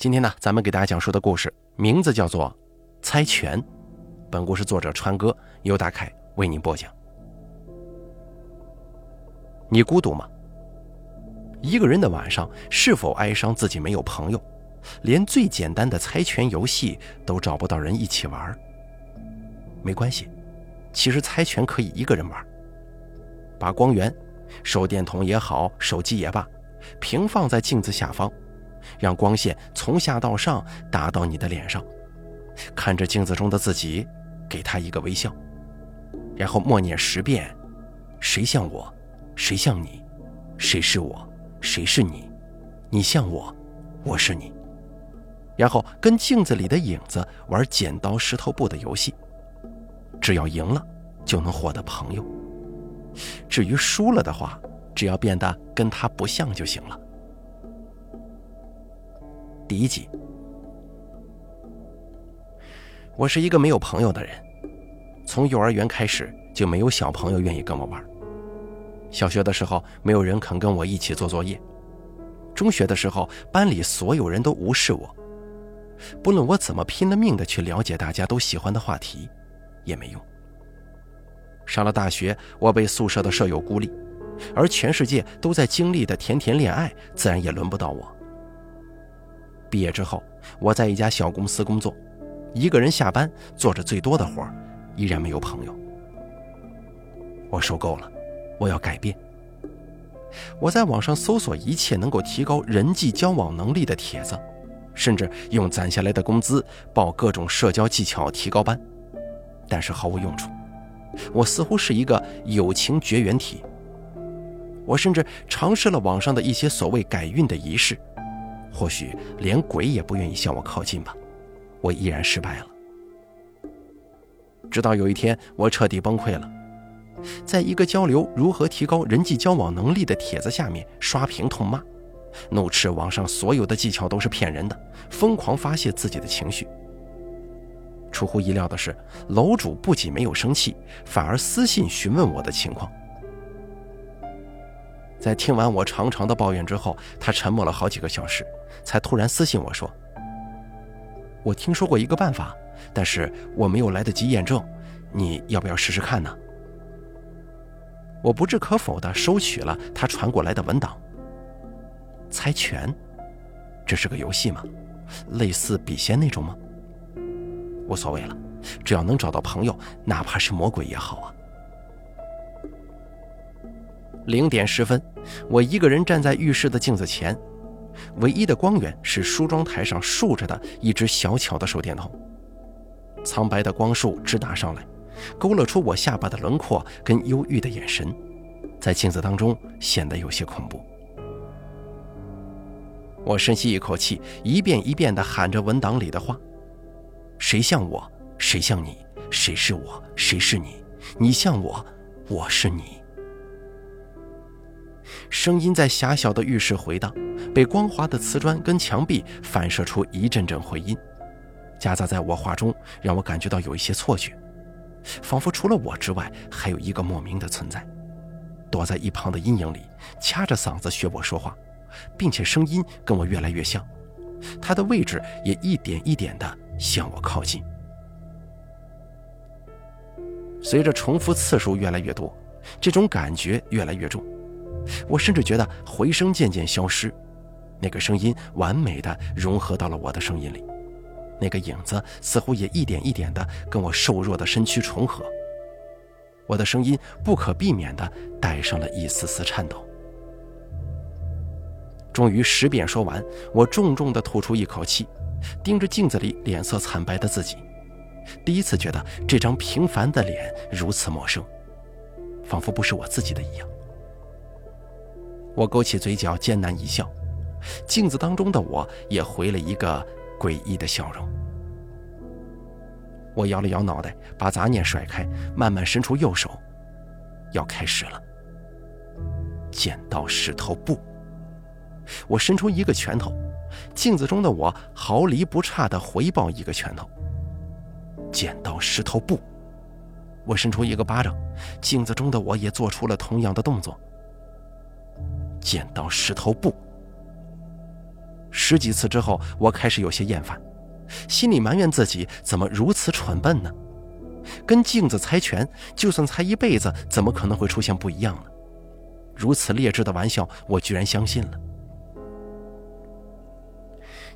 今天呢，咱们给大家讲述的故事名字叫做《猜拳》。本故事作者川哥由大凯为您播讲。你孤独吗？一个人的晚上是否哀伤自己没有朋友，连最简单的猜拳游戏都找不到人一起玩？没关系，其实猜拳可以一个人玩。把光源，手电筒也好，手机也罢，平放在镜子下方。让光线从下到上打到你的脸上，看着镜子中的自己，给他一个微笑，然后默念十遍：“谁像我，谁像你，谁是我，谁是你，你像我，我是你。”然后跟镜子里的影子玩剪刀石头布的游戏，只要赢了就能获得朋友，至于输了的话，只要变得跟他不像就行了。第一集，我是一个没有朋友的人，从幼儿园开始就没有小朋友愿意跟我玩。小学的时候，没有人肯跟我一起做作业；中学的时候，班里所有人都无视我。不论我怎么拼了命的去了解大家都喜欢的话题，也没用。上了大学，我被宿舍的舍友孤立，而全世界都在经历的甜甜恋爱，自然也轮不到我。毕业之后，我在一家小公司工作，一个人下班做着最多的活依然没有朋友。我受够了，我要改变。我在网上搜索一切能够提高人际交往能力的帖子，甚至用攒下来的工资报各种社交技巧提高班，但是毫无用处。我似乎是一个友情绝缘体。我甚至尝试了网上的一些所谓改运的仪式。或许连鬼也不愿意向我靠近吧，我依然失败了。直到有一天，我彻底崩溃了，在一个交流如何提高人际交往能力的帖子下面刷屏痛骂，怒斥网上所有的技巧都是骗人的，疯狂发泄自己的情绪。出乎意料的是，楼主不仅没有生气，反而私信询问我的情况。在听完我长长的抱怨之后，他沉默了好几个小时，才突然私信我说：“我听说过一个办法，但是我没有来得及验证，你要不要试试看呢？”我不置可否地收取了他传过来的文档。猜拳，这是个游戏吗？类似笔仙那种吗？无所谓了，只要能找到朋友，哪怕是魔鬼也好啊。零点十分，我一个人站在浴室的镜子前，唯一的光源是梳妆台上竖着的一只小巧的手电筒。苍白的光束直打上来，勾勒出我下巴的轮廓跟忧郁的眼神，在镜子当中显得有些恐怖。我深吸一口气，一遍一遍地喊着文档里的话：“谁像我，谁像你，谁是我，谁是你？你像我，我是你。”声音在狭小的浴室回荡，被光滑的瓷砖跟墙壁反射出一阵阵回音，夹杂在我话中，让我感觉到有一些错觉，仿佛除了我之外，还有一个莫名的存在，躲在一旁的阴影里，掐着嗓子学我说话，并且声音跟我越来越像，他的位置也一点一点地向我靠近。随着重复次数越来越多，这种感觉越来越重。我甚至觉得回声渐渐消失，那个声音完美的融合到了我的声音里，那个影子似乎也一点一点的跟我瘦弱的身躯重合。我的声音不可避免的带上了一丝丝颤抖。终于十遍说完，我重重的吐出一口气，盯着镜子里脸色惨白的自己，第一次觉得这张平凡的脸如此陌生，仿佛不是我自己的一样。我勾起嘴角，艰难一笑，镜子当中的我也回了一个诡异的笑容。我摇了摇脑袋，把杂念甩开，慢慢伸出右手，要开始了。剪刀石头布，我伸出一个拳头，镜子中的我毫厘不差的回报一个拳头。剪刀石头布，我伸出一个巴掌，镜子中的我也做出了同样的动作。剪刀石头布，十几次之后，我开始有些厌烦，心里埋怨自己怎么如此蠢笨呢？跟镜子猜拳，就算猜一辈子，怎么可能会出现不一样呢？如此劣质的玩笑，我居然相信了。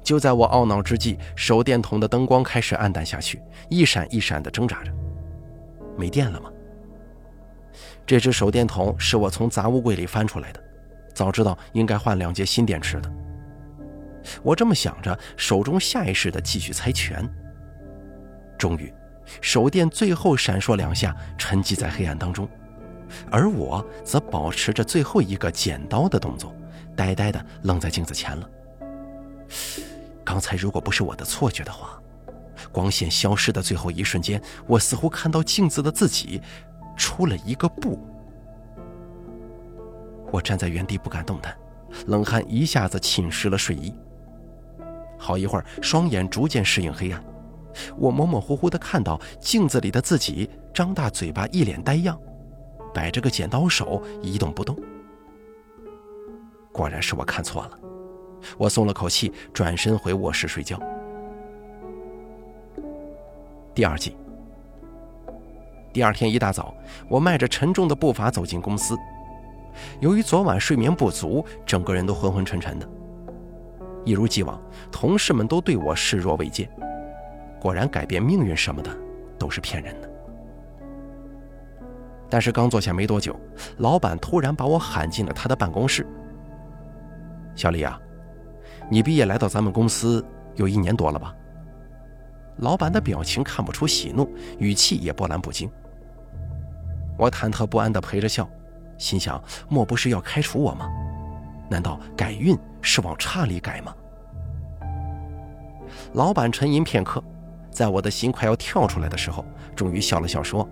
就在我懊恼之际，手电筒的灯光开始暗淡下去，一闪一闪的挣扎着。没电了吗？这只手电筒是我从杂物柜里翻出来的，早知道应该换两节新电池的。我这么想着，手中下意识的继续猜拳。终于，手电最后闪烁两下，沉寂在黑暗当中，而我则保持着最后一个剪刀的动作，呆呆的愣在镜子前了。刚才如果不是我的错觉的话，光线消失的最后一瞬间，我似乎看到镜子的自己出了一个步。我站在原地不敢动弹，冷汗一下子浸湿了睡衣。好一会儿，双眼逐渐适应黑暗，我模模糊糊地看到镜子里的自己张大嘴巴，一脸呆样，摆着个剪刀手，一动不动。果然是我看错了。我松了口气，转身回卧室睡觉。第二季，第二天一大早，我迈着沉重的步伐走进公司。由于昨晚睡眠不足，整个人都昏昏沉沉的。一如既往，同事们都对我视若未见。果然，改变命运什么的都是骗人的。但是刚坐下没多久，老板突然把我喊进了他的办公室。小李啊。你毕业来到咱们公司有一年多了吧？老板的表情看不出喜怒，语气也波澜不惊。我忐忑不安地陪着笑，心想：莫不是要开除我吗？难道改运是往差里改吗？老板沉吟片刻，在我的心快要跳出来的时候，终于笑了笑说：“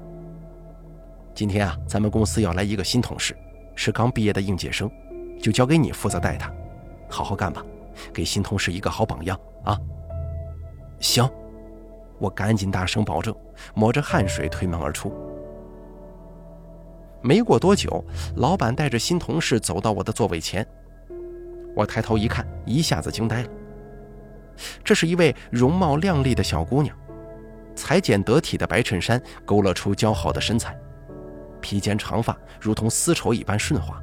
今天啊，咱们公司要来一个新同事，是刚毕业的应届生，就交给你负责带他，好好干吧。”给新同事一个好榜样啊！行，我赶紧大声保证，抹着汗水推门而出。没过多久，老板带着新同事走到我的座位前，我抬头一看，一下子惊呆了。这是一位容貌靓丽的小姑娘，裁剪得体的白衬衫勾勒出姣好的身材，披肩长发如同丝绸一般顺滑，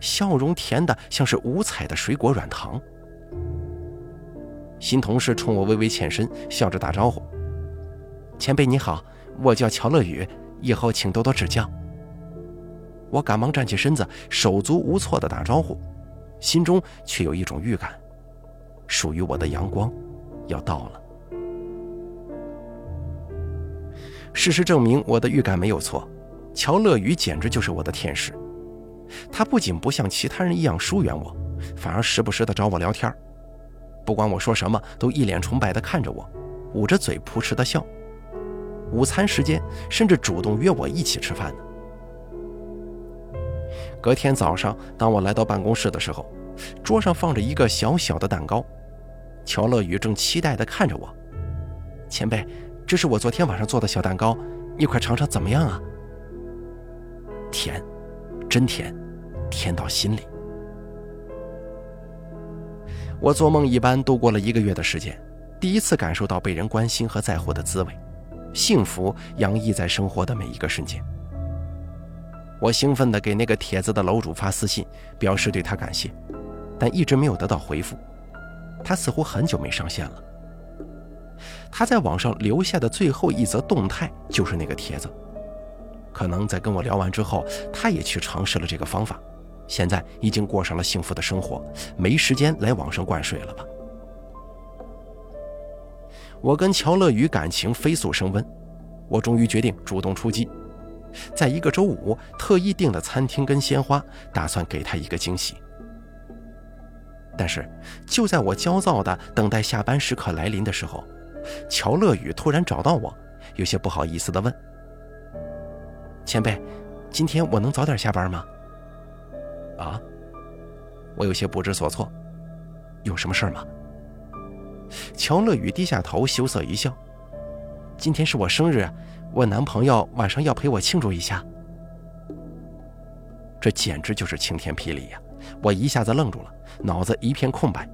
笑容甜的像是五彩的水果软糖。新同事冲我微微欠身，笑着打招呼：“前辈你好，我叫乔乐宇，以后请多多指教。”我赶忙站起身子，手足无措地打招呼，心中却有一种预感，属于我的阳光要到了。事实证明，我的预感没有错，乔乐宇简直就是我的天使。他不仅不像其他人一样疏远我，反而时不时地找我聊天不管我说什么，都一脸崇拜地看着我，捂着嘴扑哧地笑。午餐时间，甚至主动约我一起吃饭呢。隔天早上，当我来到办公室的时候，桌上放着一个小小的蛋糕，乔乐宇正期待地看着我。前辈，这是我昨天晚上做的小蛋糕，你快尝尝怎么样啊？甜，真甜，甜到心里。我做梦一般度过了一个月的时间，第一次感受到被人关心和在乎的滋味，幸福洋溢在生活的每一个瞬间。我兴奋地给那个帖子的楼主发私信，表示对他感谢，但一直没有得到回复。他似乎很久没上线了。他在网上留下的最后一则动态就是那个帖子，可能在跟我聊完之后，他也去尝试了这个方法。现在已经过上了幸福的生活，没时间来网上灌水了吧？我跟乔乐宇感情飞速升温，我终于决定主动出击，在一个周五特意订了餐厅跟鲜花，打算给他一个惊喜。但是就在我焦躁的等待下班时刻来临的时候，乔乐宇突然找到我，有些不好意思的问：“前辈，今天我能早点下班吗？”啊！我有些不知所措，有什么事吗？乔乐宇低下头，羞涩一笑：“今天是我生日，我男朋友晚上要陪我庆祝一下。”这简直就是晴天霹雳呀！我一下子愣住了，脑子一片空白。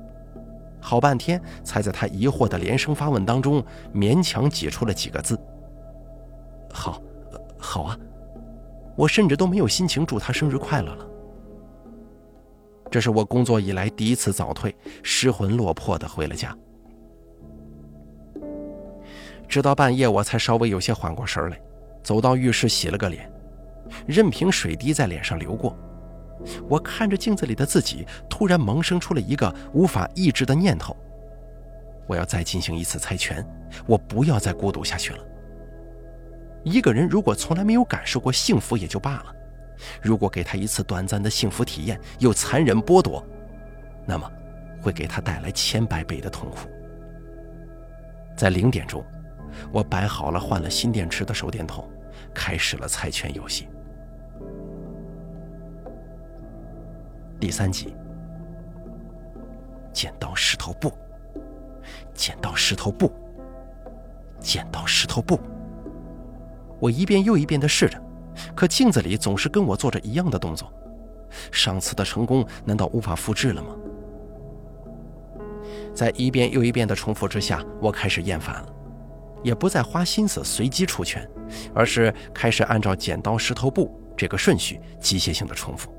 好半天才在他疑惑的连声发问当中勉强挤出了几个字：“好，好啊。”我甚至都没有心情祝他生日快乐了。这是我工作以来第一次早退，失魂落魄的回了家。直到半夜，我才稍微有些缓过神来，走到浴室洗了个脸，任凭水滴在脸上流过。我看着镜子里的自己，突然萌生出了一个无法抑制的念头：我要再进行一次猜拳，我不要再孤独下去了。一个人如果从来没有感受过幸福也就罢了，如果给他一次短暂的幸福体验又残忍剥夺，那么会给他带来千百倍的痛苦。在零点钟，我摆好了换了新电池的手电筒，开始了猜拳游戏。第三集，剪刀石头布，剪刀石头布，剪刀石头布。我一遍又一遍地试着，可镜子里总是跟我做着一样的动作。上次的成功难道无法复制了吗？在一遍又一遍的重复之下，我开始厌烦了，也不再花心思随机出拳，而是开始按照剪刀石头布这个顺序机械性的重复。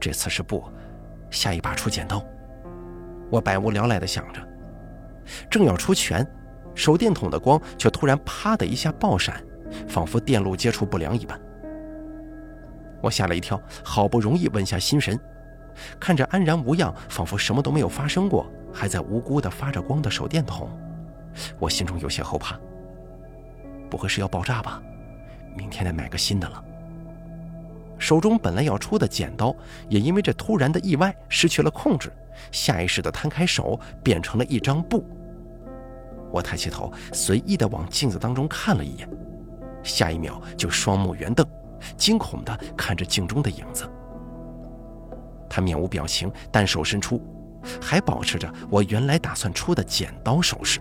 这次是布，下一把出剪刀。我百无聊赖地想着，正要出拳。手电筒的光却突然啪的一下爆闪，仿佛电路接触不良一般。我吓了一跳，好不容易稳下心神，看着安然无恙、仿佛什么都没有发生过、还在无辜的发着光的手电筒，我心中有些后怕。不会是要爆炸吧？明天得买个新的了。手中本来要出的剪刀，也因为这突然的意外失去了控制，下意识地摊开手，变成了一张布。我抬起头，随意地往镜子当中看了一眼，下一秒就双目圆瞪，惊恐地看着镜中的影子。他面无表情，单手伸出，还保持着我原来打算出的剪刀手势，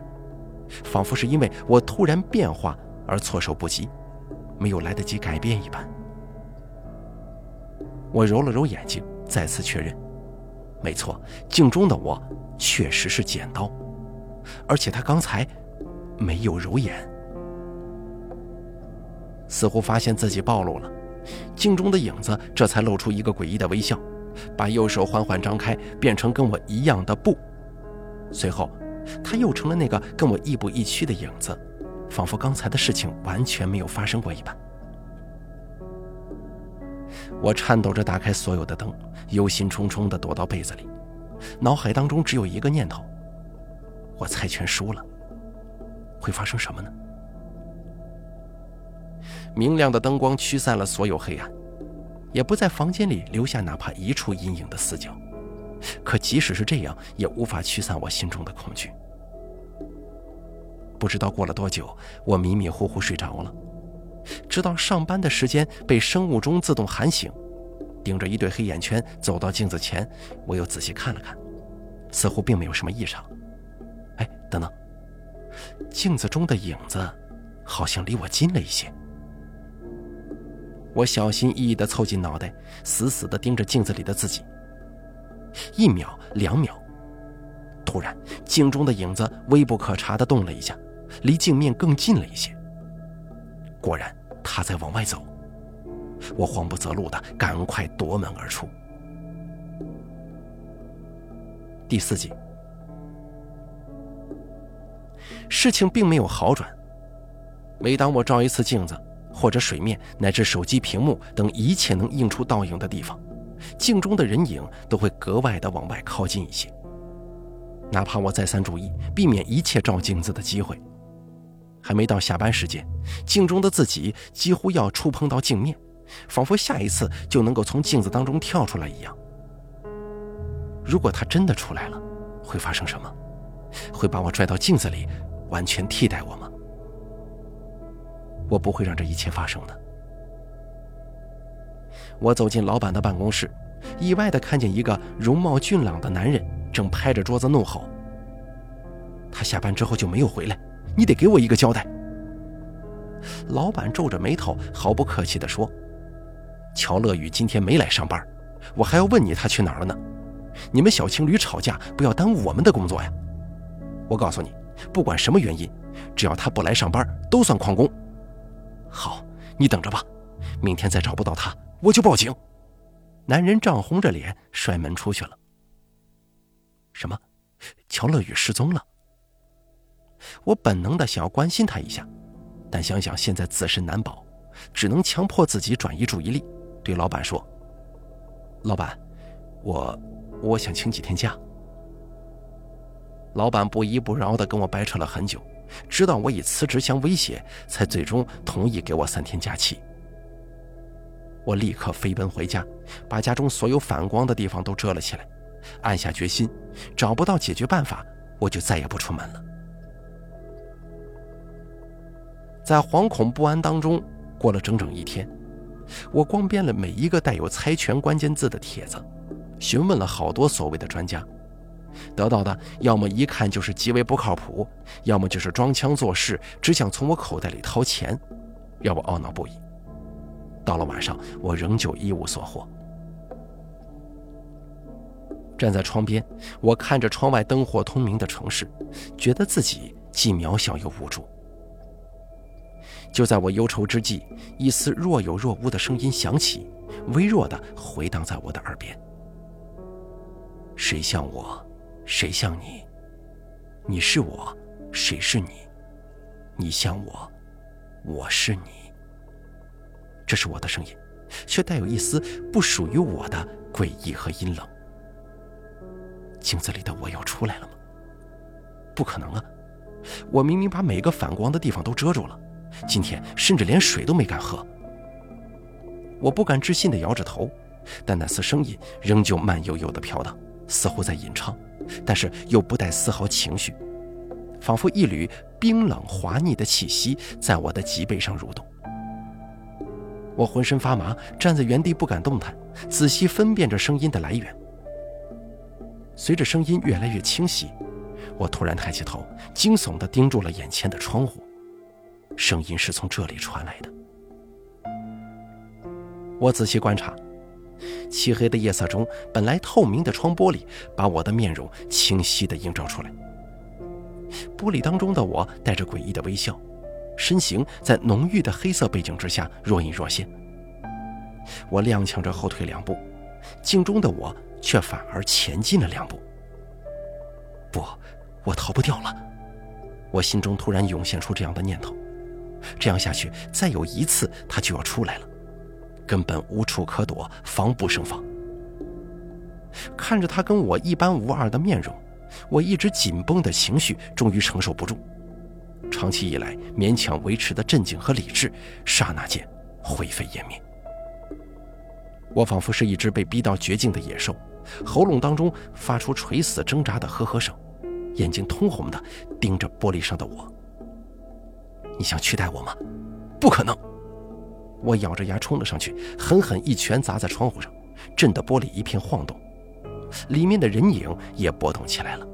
仿佛是因为我突然变化而措手不及，没有来得及改变一般。我揉了揉眼睛，再次确认，没错，镜中的我确实是剪刀。而且他刚才没有揉眼，似乎发现自己暴露了。镜中的影子这才露出一个诡异的微笑，把右手缓缓张开，变成跟我一样的布。随后，他又成了那个跟我亦步亦趋的影子，仿佛刚才的事情完全没有发生过一般。我颤抖着打开所有的灯，忧心忡忡地躲到被子里，脑海当中只有一个念头。我猜拳输了，会发生什么呢？明亮的灯光驱散了所有黑暗，也不在房间里留下哪怕一处阴影的死角。可即使是这样，也无法驱散我心中的恐惧。不知道过了多久，我迷迷糊糊睡着了，直到上班的时间被生物钟自动喊醒，顶着一对黑眼圈走到镜子前，我又仔细看了看，似乎并没有什么异常。哎等等，镜子中的影子好像离我近了一些。我小心翼翼地凑近脑袋，死死地盯着镜子里的自己。一秒，两秒，突然，镜中的影子微不可察地动了一下，离镜面更近了一些。果然，他在往外走。我慌不择路地赶快夺门而出。第四集。事情并没有好转。每当我照一次镜子，或者水面乃至手机屏幕等一切能映出倒影的地方，镜中的人影都会格外的往外靠近一些。哪怕我再三注意，避免一切照镜子的机会，还没到下班时间，镜中的自己几乎要触碰到镜面，仿佛下一次就能够从镜子当中跳出来一样。如果他真的出来了，会发生什么？会把我拽到镜子里？完全替代我吗？我不会让这一切发生的。我走进老板的办公室，意外的看见一个容貌俊朗的男人正拍着桌子怒吼：“他下班之后就没有回来，你得给我一个交代。”老板皱着眉头，毫不客气地说：“乔乐宇今天没来上班，我还要问你他去哪儿了呢。你们小情侣吵架，不要耽误我们的工作呀！我告诉你，不管什么原因，只要他不来上班，都算旷工。好，你等着吧，明天再找不到他，我就报警。男人涨红着脸摔门出去了。什么？乔乐宇失踪了？我本能的想要关心他一下，但想想现在自身难保，只能强迫自己转移注意力，对老板说：“老板，我我想请几天假。”老板不依不饶的跟我掰扯了很久，直到我以辞职相威胁，才最终同意给我三天假期。我立刻飞奔回家，把家中所有反光的地方都遮了起来，暗下决心，找不到解决办法，我就再也不出门了。在惶恐不安当中过了整整一天，我光编了每一个带有猜拳关键字的帖子，询问了好多所谓的专家，得到的要么一看就是极为不靠谱，要么就是装腔作势，只想从我口袋里掏钱，让我懊恼不已。到了晚上，我仍旧一无所获。站在窗边，我看着窗外灯火通明的城市，觉得自己既渺小又无助。就在我忧愁之际，一丝若有若无的声音响起，微弱的回荡在我的耳边：“谁像我，谁像你？你是我，谁是你？你像我，我是你。”这是我的声音，却带有一丝不属于我的诡异和阴冷。镜子里的我要出来了吗？不可能啊！我明明把每个反光的地方都遮住了。今天甚至连水都没敢喝，我不敢置信地摇着头，但那丝声音仍旧慢悠悠地飘荡，似乎在吟唱，但是又不带丝毫情绪，仿佛一缕冰冷滑腻的气息在我的脊背上蠕动。我浑身发麻，站在原地不敢动弹，仔细分辨着声音的来源。随着声音越来越清晰，我突然抬起头，惊悚地盯住了眼前的窗户。声音是从这里传来的。我仔细观察，漆黑的夜色中，本来透明的窗玻璃把我的面容清晰地映照出来。玻璃当中的我带着诡异的微笑，身形在浓郁的黑色背景之下若隐若现。我踉跄着后退两步，镜中的我却反而前进了两步。不，我逃不掉了！我心中突然涌现出这样的念头。这样下去，再有一次他就要出来了，根本无处可躲，防不胜防。看着他跟我一般无二的面容，我一直紧绷的情绪终于承受不住，长期以来勉强维持的镇静和理智，刹那间灰飞烟灭。我仿佛是一只被逼到绝境的野兽，喉咙当中发出垂死挣扎的呵呵声，眼睛通红的盯着玻璃上的我。你想取代我吗？不可能！我咬着牙冲了上去，狠狠一拳砸在窗户上，震得玻璃一片晃动，里面的人影也波动起来了。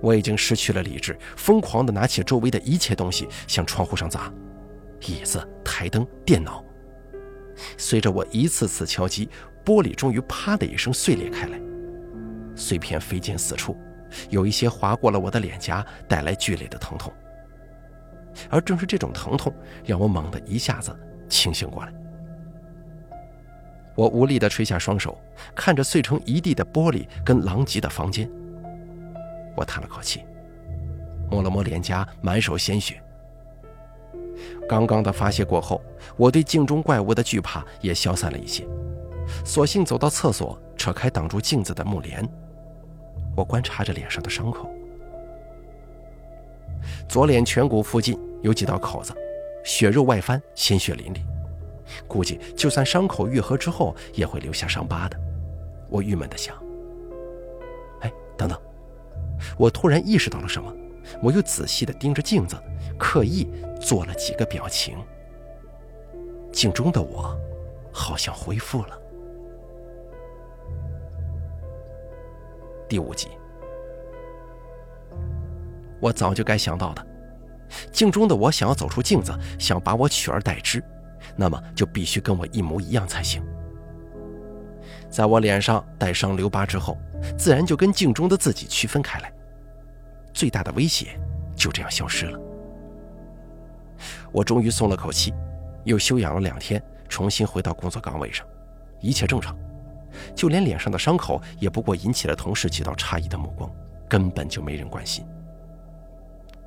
我已经失去了理智，疯狂地拿起周围的一切东西向窗户上砸，椅子、台灯、电脑。随着我一次次敲击，玻璃终于啪的一声碎裂开来，碎片飞溅四处。有一些划过了我的脸颊，带来剧烈的疼痛。而正是这种疼痛，让我猛地一下子清醒过来。我无力地垂下双手，看着碎成一地的玻璃跟狼藉的房间。我叹了口气，摸了摸脸颊，满手鲜血。刚刚的发泄过后，我对镜中怪物的惧怕也消散了一些，索性走到厕所，扯开挡住镜子的木帘。我观察着脸上的伤口，左脸颧骨附近有几道口子，血肉外翻，鲜血淋漓。估计就算伤口愈合之后，也会留下伤疤的。我郁闷地想。哎，等等！我突然意识到了什么，我又仔细地盯着镜子，刻意做了几个表情。镜中的我，好像恢复了。第五集，我早就该想到的。镜中的我想要走出镜子，想把我取而代之，那么就必须跟我一模一样才行。在我脸上带伤留疤之后，自然就跟镜中的自己区分开来。最大的威胁就这样消失了。我终于松了口气，又休养了两天，重新回到工作岗位上，一切正常，就连脸上的伤口也不过引起了同事几道诧异的目光，根本就没人关心。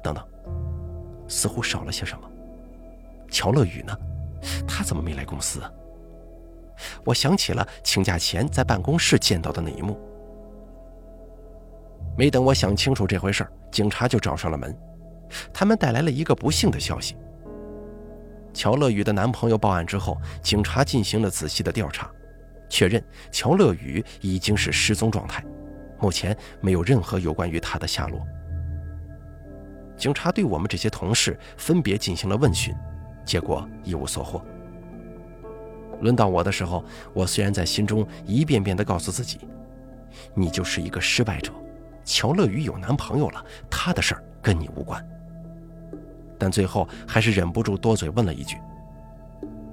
等等，似乎少了些什么。乔乐宇呢？他怎么没来公司啊？我想起了请假前在办公室见到的那一幕。没等我想清楚这回事儿警察就找上了门。他们带来了一个不幸的消息：乔乐宇的男朋友报案之后，警察进行了仔细的调查，确认乔乐宇已经是失踪状态，目前没有任何有关于他的下落。警察对我们这些同事分别进行了问询，结果一无所获。轮到我的时候，我虽然在心中一遍遍地告诉自己：“你就是一个失败者，乔乐宇有男朋友了，他的事儿跟你无关。”但最后还是忍不住多嘴问了一句：“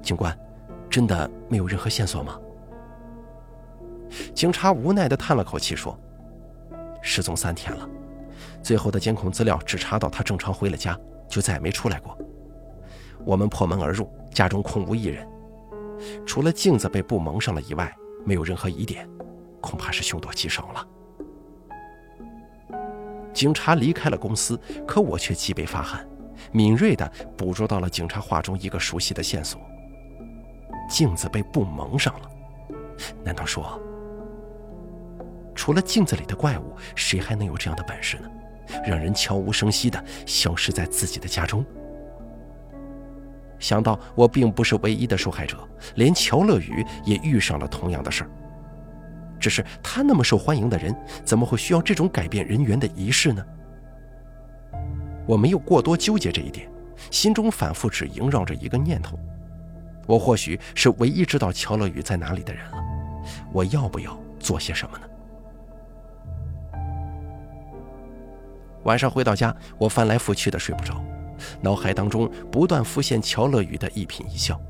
警官，真的没有任何线索吗？”警察无奈地叹了口气说：“失踪三天了，最后的监控资料只查到他正常回了家，就再也没出来过。我们破门而入，家中空无一人。”除了镜子被布蒙上了以外，没有任何疑点，恐怕是凶多吉少了。警察离开了公司，可我却脊背发寒，敏锐地捕捉到了警察话中一个熟悉的线索：镜子被布蒙上了。难道说，除了镜子里的怪物，谁还能有这样的本事呢？让人悄无声息地消失在自己的家中？想到我并不是唯一的受害者，连乔乐宇也遇上了同样的事儿。只是他那么受欢迎的人，怎么会需要这种改变人缘的仪式呢？我没有过多纠结这一点，心中反复只萦绕着一个念头：我或许是唯一知道乔乐宇在哪里的人了。我要不要做些什么呢？晚上回到家，我翻来覆去的睡不着。脑海当中不断浮现乔乐宇的一颦一笑，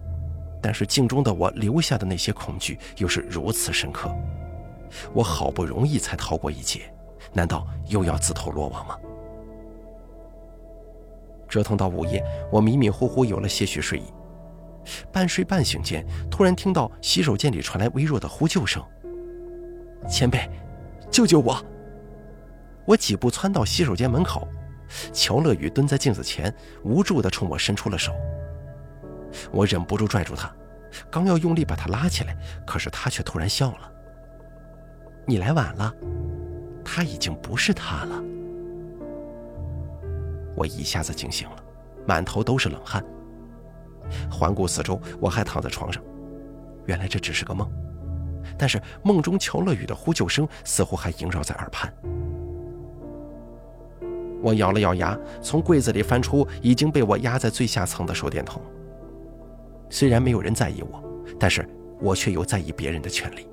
但是镜中的我留下的那些恐惧又是如此深刻。我好不容易才逃过一劫，难道又要自投罗网吗？折腾到午夜，我迷迷糊糊有了些许睡意，半睡半醒间，突然听到洗手间里传来微弱的呼救声：“前辈，救救我！”我几步窜到洗手间门口。乔乐宇蹲在镜子前，无助地冲我伸出了手。我忍不住拽住他，刚要用力把他拉起来，可是他却突然笑了：“你来晚了，他已经不是他了。”我一下子惊醒了，满头都是冷汗。环顾四周，我还躺在床上，原来这只是个梦，但是梦中乔乐宇的呼救声似乎还萦绕在耳畔。我咬了咬牙，从柜子里翻出已经被我压在最下层的手电筒。虽然没有人在意我，但是我却有在意别人的权利，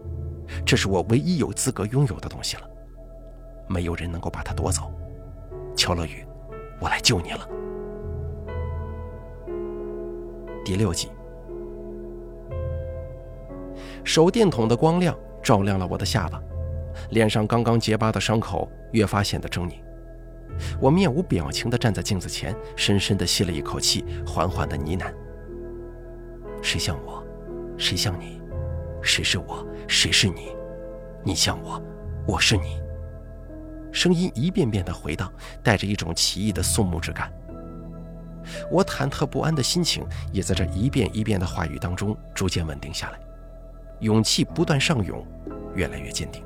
这是我唯一有资格拥有的东西了。没有人能够把它夺走。乔乐宇，我来救你了。第六集，手电筒的光亮照亮了我的下巴，脸上刚刚结疤的伤口越发显得狰狞。我面无表情地站在镜子前，深深地吸了一口气，缓缓地呢喃：“谁像我？谁像你？谁是我？谁是你？你像我，我是你。”声音一遍遍的回荡，带着一种奇异的肃穆之感。我忐忑不安的心情也在这一遍一遍的话语当中逐渐稳定下来，勇气不断上涌，越来越坚定。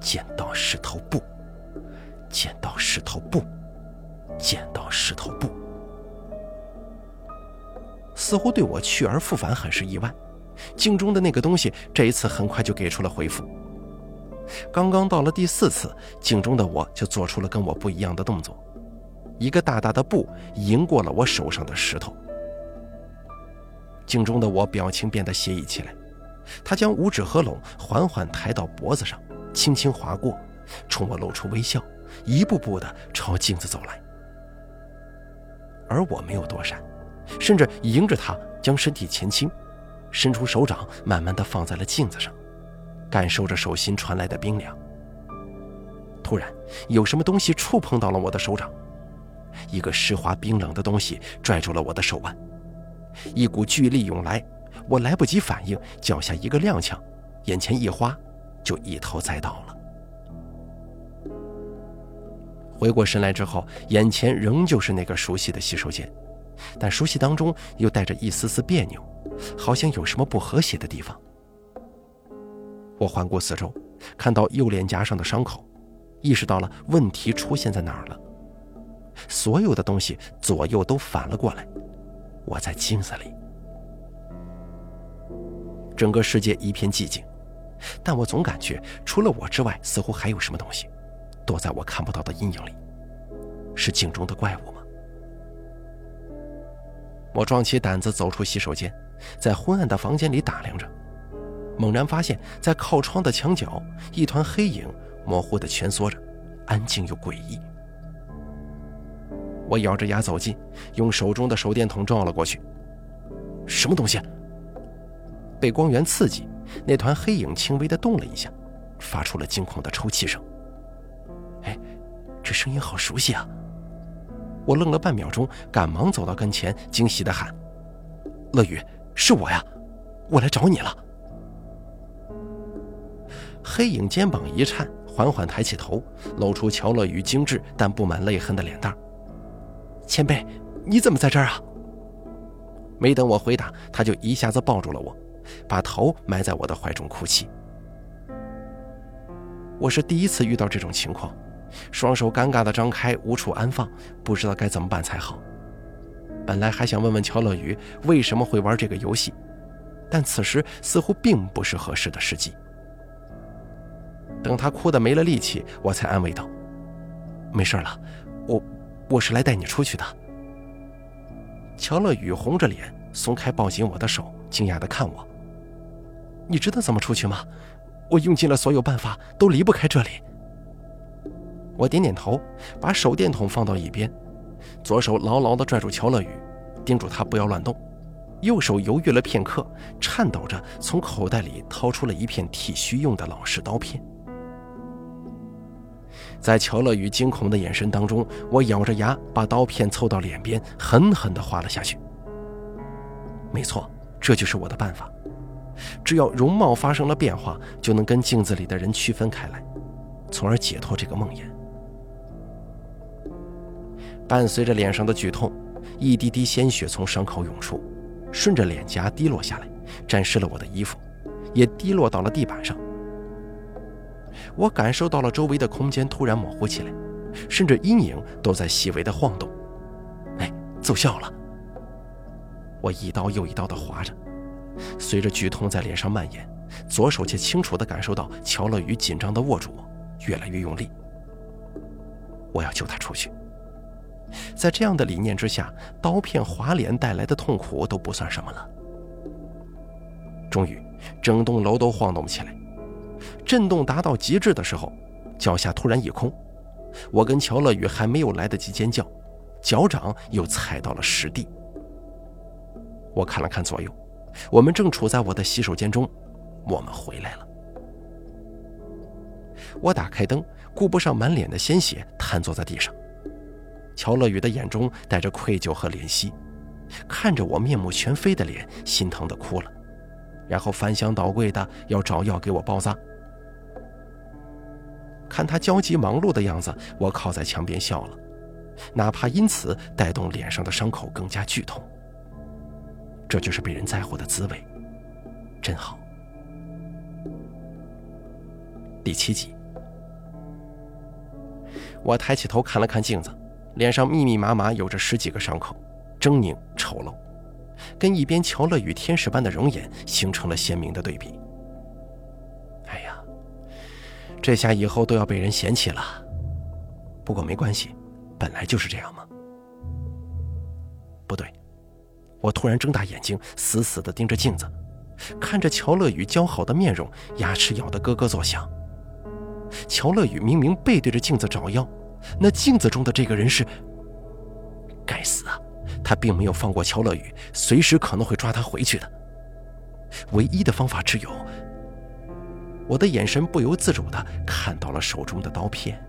剪刀石头布。剪刀石头布，剪刀石头布，似乎对我去而复返很是意外。镜中的那个东西，这一次很快就给出了回复。刚刚到了第四次，镜中的我就做出了跟我不一样的动作，一个大大的布迎过了我手上的石头。镜中的我表情变得邪意起来，他将五指合拢，缓缓抬到脖子上，轻轻划过，冲我露出微笑。一步步的朝镜子走来，而我没有躲闪，甚至迎着他将身体前倾，伸出手掌，慢慢的放在了镜子上，感受着手心传来的冰凉。突然，有什么东西触碰到了我的手掌，一个湿滑冰冷的东西拽住了我的手腕，一股巨力涌来，我来不及反应，脚下一个踉跄，眼前一花，就一头栽倒了。回过神来之后，眼前仍旧是那个熟悉的洗手间，但熟悉当中又带着一丝丝别扭，好像有什么不和谐的地方。我环顾四周，看到右脸颊上的伤口。意识到了问题出现在哪儿了，所有的东西左右都反了过来，我在镜子里，整个世界一片寂静，但我总感觉除了我之外，似乎还有什么东西躲在我看不到的阴影里，是镜中的怪物？我壮起胆子走出洗手间，在昏暗的房间里打量着，猛然发现，在靠窗的墙角，一团黑影。模糊的蜷缩着，安静又诡异。我咬着牙走近，用手中的手电筒照了过去。什么东西？被光源刺激，那团黑影轻微的动了一下，发出了惊恐的抽泣声。哎，这声音好熟悉啊！我愣了半秒钟，赶忙走到跟前，惊喜的喊：“乐宇，是我呀，我来找你了。”黑影肩膀一颤。缓缓抬起头，露出乔乐宇精致但布满泪痕的脸蛋。前辈，你怎么在这儿啊？没等我回答，他就一下子抱住了我，把头埋在我的怀中哭泣。我是第一次遇到这种情况，双手尴尬的张开，无处安放，不知道该怎么办才好。本来还想问问乔乐宇为什么会玩这个游戏，但此时似乎并不是合适的时机。等他哭得没了力气，我才安慰道：“没事了，我我是来带你出去的。”乔乐宇红着脸松开抱紧我的手，惊讶地看我：“你知道怎么出去吗？我用尽了所有办法，都离不开这里。”我点点头，把手电筒放到一边，左手牢牢地拽住乔乐宇，叮嘱他不要乱动，右手犹豫了片刻，颤抖着从口袋里掏出了一片剃须用的老式刀片。在乔乐宇惊恐的眼神当中，我咬着牙把刀片凑到脸边，狠狠地划了下去。没错，这就是我的办法。只要容貌发生了变化，就能跟镜子里的人区分开来，从而解脱这个梦魇。伴随着脸上的剧痛，一滴滴鲜血从伤口涌出，顺着脸颊滴落下来，沾湿了我的衣服，也滴落到了地板上。我感受到了周围的空间突然模糊起来，甚至阴影都在细微的晃动。哎，奏效了！我一刀又一刀地划着，随着剧痛在脸上蔓延，左手却清楚地感受到乔乐宇紧张地握住我，越来越用力。我要救他出去。在这样的理念之下，刀片划脸带来的痛苦都不算什么了。终于，整栋楼都晃动起来。震动达到极致的时候，脚下突然一空，我跟乔乐宇还没有来得及尖叫，脚掌又踩到了实地。我看了看左右，我们正处在我的洗手间中，我们回来了。我打开灯，顾不上满脸的鲜血，瘫坐在地上。乔乐宇的眼中带着愧疚和怜惜，看着我面目全非的脸，心疼的哭了，然后翻箱倒柜的要找药给我包扎。看他焦急忙碌的样子，我靠在墙边笑了，哪怕因此带动脸上的伤口更加剧痛。这就是被人在乎的滋味，真好。第七集，我抬起头看了看镜子，脸上密密麻麻有着十几个伤口，狰狞丑陋，跟一边乔乐与天使般的容颜形成了鲜明的对比。哎呀这下以后都要被人嫌弃了，不过没关系，本来就是这样嘛。不对，我突然睁大眼睛，死死地盯着镜子，看着乔乐宇姣好的面容，牙齿咬得咯咯作响。乔乐宇明明背对着镜子找药，那镜子中的这个人是……该死啊！他并没有放过乔乐宇，随时可能会抓他回去的。唯一的方法只有……我的眼神不由自主的看到了手中的刀片。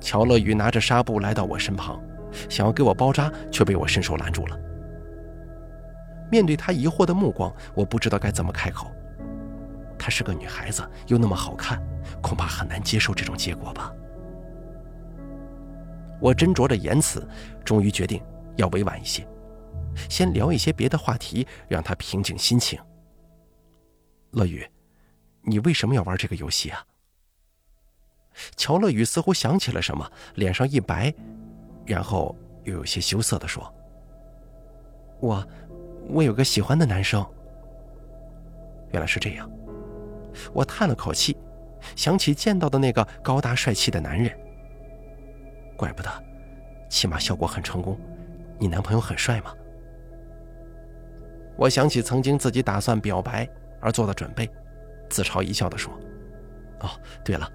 乔乐宇拿着纱布来到我身旁，想要给我包扎，却被我伸手拦住了。面对他疑惑的目光，我不知道该怎么开口。她是个女孩子，又那么好看，恐怕很难接受这种结果吧。我斟酌着言辞，终于决定要委婉一些，先聊一些别的话题，让他平静心情。乐宇，你为什么要玩这个游戏啊？乔乐宇似乎想起了什么，脸上一白，然后又有些羞涩地说：“我，我有个喜欢的男生。”原来是这样，我叹了口气，想起见到的那个高大帅气的男人。怪不得，起码效果很成功。你男朋友很帅吗？我想起曾经自己打算表白而做的准备，自嘲一笑地说：“哦，对了，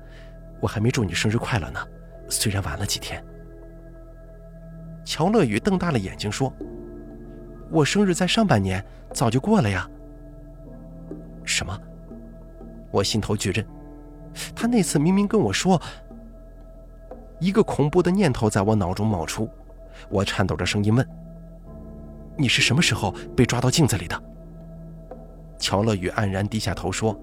我还没祝你生日快乐呢，虽然晚了几天。”乔乐宇瞪大了眼睛说：“我生日在上半年，早就过了呀。”什么？我心头巨震，他那次明明跟我说。一个恐怖的念头在我脑中冒出，我颤抖着声音问：“你是什么时候被抓到镜子里的？”乔乐宇黯然低下头说：“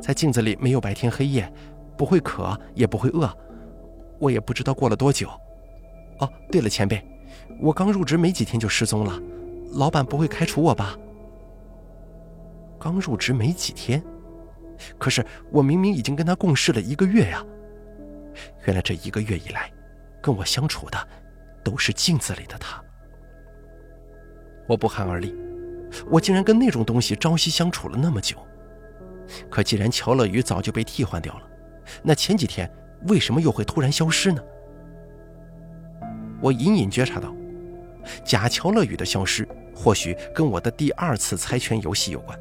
在镜子里没有白天黑夜，不会渴也不会饿，我也不知道过了多久。哦，对了，前辈，我刚入职没几天就失踪了，老板不会开除我吧？”刚入职没几天，可是我明明已经跟他共事了一个月呀。原来这一个月以来，跟我相处的都是镜子里的他。我不寒而栗，我竟然跟那种东西朝夕相处了那么久。可既然乔乐宇早就被替换掉了，那前几天为什么又会突然消失呢？我隐隐觉察到，假乔乐宇的消失，或许跟我的第二次猜拳游戏有关，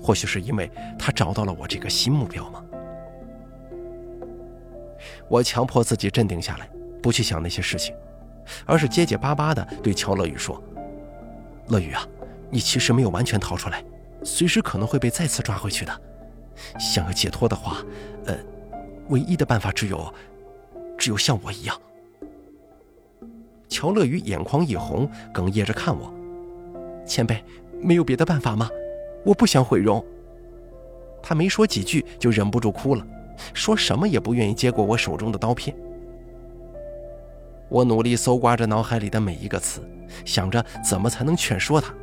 或许是因为他找到了我这个新目标吗？我强迫自己镇定下来，不去想那些事情，而是结结巴巴地对乔乐宇说：“乐宇啊，你其实没有完全逃出来，随时可能会被再次抓回去的。想要解脱的话，呃，唯一的办法只有，只有像我一样。”乔乐宇眼眶一红，哽咽着看我：“前辈，没有别的办法吗？我不想毁容。”他没说几句，就忍不住哭了。说什么也不愿意接过我手中的刀片。我努力搜刮着脑海里的每一个词，想着怎么才能劝说他。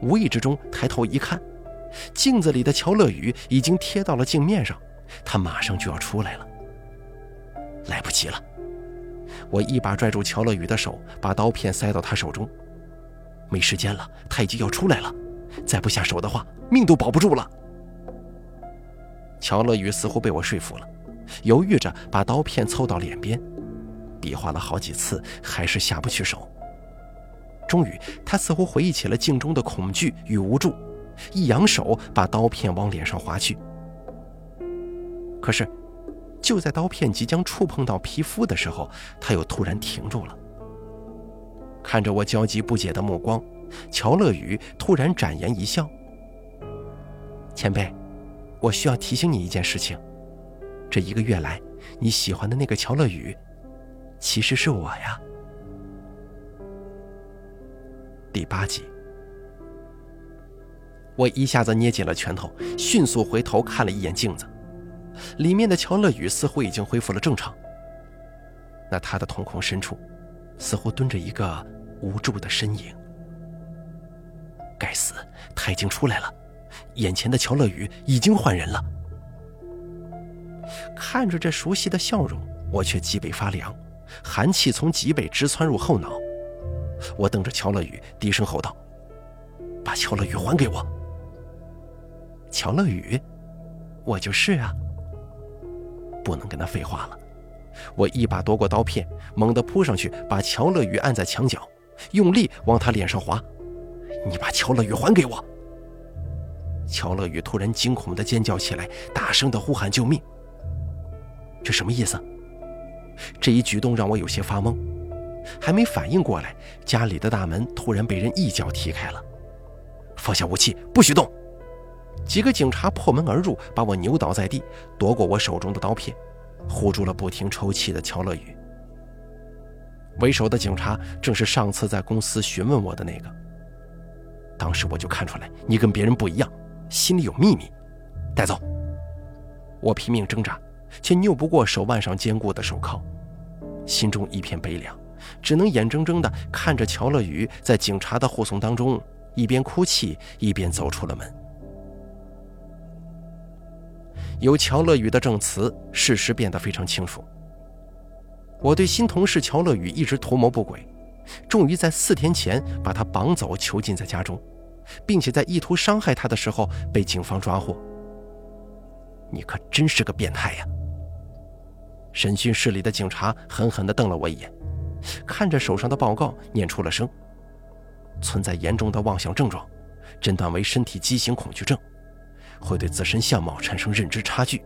无意之中抬头一看，镜子里的乔乐宇已经贴到了镜面上，他马上就要出来了。来不及了，我一把拽住乔乐宇的手，把刀片塞到他手中。没时间了，他已经要出来了，再不下手的话，命都保不住了。乔乐宇似乎被我说服了，犹豫着把刀片凑到脸边，比划了好几次，还是下不去手。终于，他似乎回忆起了镜中的恐惧与无助，一扬手把刀片往脸上划去。可是，就在刀片即将触碰到皮肤的时候，他又突然停住了。看着我焦急不解的目光，乔乐宇突然展颜一笑：“前辈。”我需要提醒你一件事情，这一个月来，你喜欢的那个乔乐宇，其实是我呀。第八集，我一下子捏紧了拳头，迅速回头看了一眼镜子，里面的乔乐宇似乎已经恢复了正常。那他的瞳孔深处，似乎蹲着一个无助的身影。该死，他已经出来了。眼前的乔乐宇已经换人了，看着这熟悉的笑容，我却脊背发凉，寒气从脊背直窜入后脑。我瞪着乔乐宇，低声吼道：“把乔乐宇还给我！”乔乐宇，我就是啊！不能跟他废话了，我一把夺过刀片，猛地扑上去，把乔乐宇按在墙角，用力往他脸上划：“你把乔乐宇还给我！”乔乐宇突然惊恐的尖叫起来，大声的呼喊救命。这什么意思？这一举动让我有些发懵，还没反应过来，家里的大门突然被人一脚踢开了。放下武器，不许动！几个警察破门而入，把我扭倒在地，夺过我手中的刀片，护住了不停抽泣的乔乐宇。为首的警察正是上次在公司询问我的那个。当时我就看出来，你跟别人不一样，心里有秘密。带走！我拼命挣扎，却拗不过手腕上坚固的手铐，心中一片悲凉，只能眼睁睁地看着乔乐宇在警察的护送当中，一边哭泣一边走出了门。有乔乐宇的证词，事实变得非常清楚。我对新同事乔乐宇一直图谋不轨，终于在四天前把他绑走，囚禁在家中，并且在意图伤害他的时候被警方抓获。你可真是个变态呀！审讯室里的警察狠狠地瞪了我一眼，看着手上的报告，念出了声：“存在严重的妄想症状，诊断为身体畸形恐惧症，会对自身相貌产生认知差距，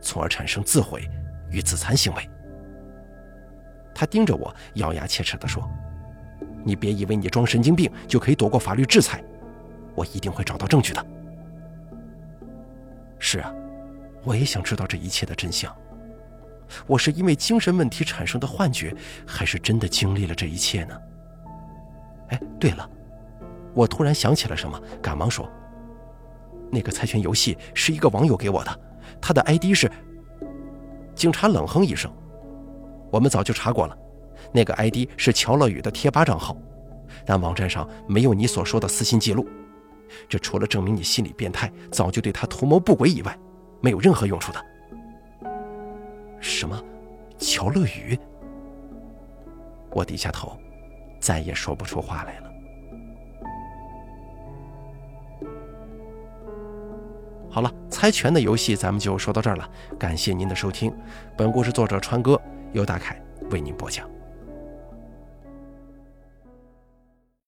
从而产生自毁与自残行为。”他盯着我，咬牙切齿地说：“你别以为你装神经病就可以躲过法律制裁，我一定会找到证据的。”是啊。我也想知道这一切的真相。我是因为精神问题产生的幻觉，还是真的经历了这一切呢？哎，对了，我突然想起了什么，赶忙说：“那个猜拳游戏是一个网友给我的，他的 ID 是……”警察冷哼一声：“我们早就查过了，那个 ID 是乔乐宇的贴吧账号，但网站上没有你所说的私信记录。这除了证明你心理变态，早就对他图谋不轨以外。”没有任何用处的。什么？乔乐宇？我低下头，再也说不出话来了。好了，猜拳的游戏咱们就说到这儿了。感谢您的收听，本故事作者川哥由大凯为您播讲。